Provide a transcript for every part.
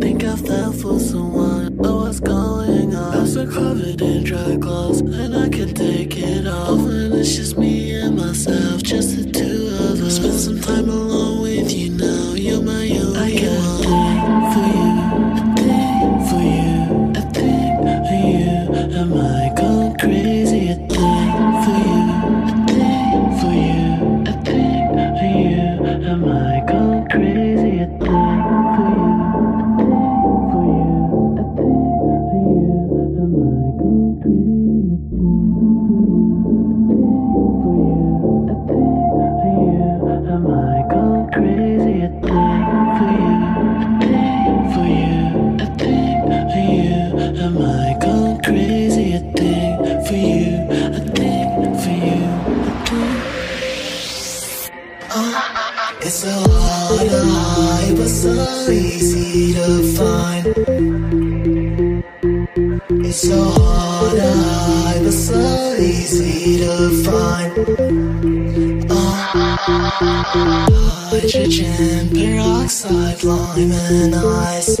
Think I fell for someone, but what's going on? I'm so covered in dry clothes, and I can take it off. And it's just me and myself, just It's so hard to hide, but so easy to find. It's so hard to hide, but so easy to find. Ah, hydrogen peroxide, lime and ice.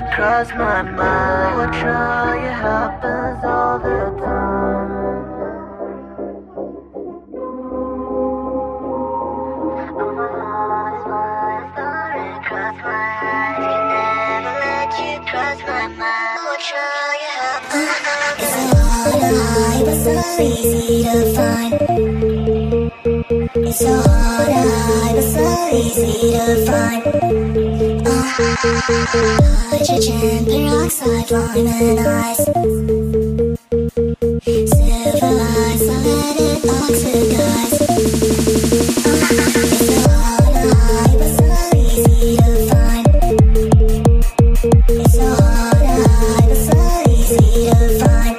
cross my mind. What try it happens all the time. My never let you cross my mind. What try it. It's so hard but so easy to find. It's so hard to hide, but so easy to find. Hydrogen peroxide, lime and ice. Silver lights, I it's so hard to hide, but so easy to find. It's so hard to hide, but so easy to find.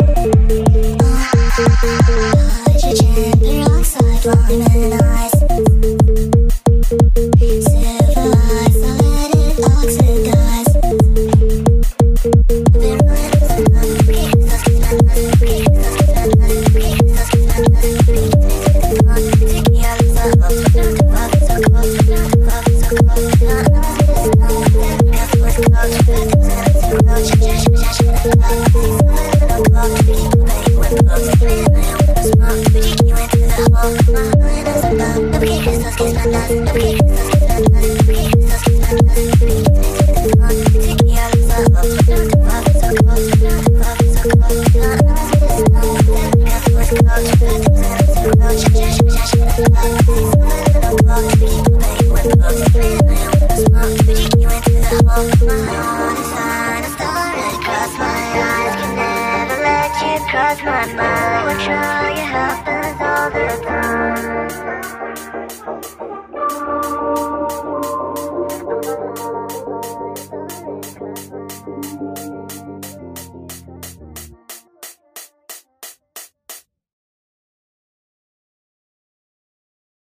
Cross my mind, what try it happens all the time.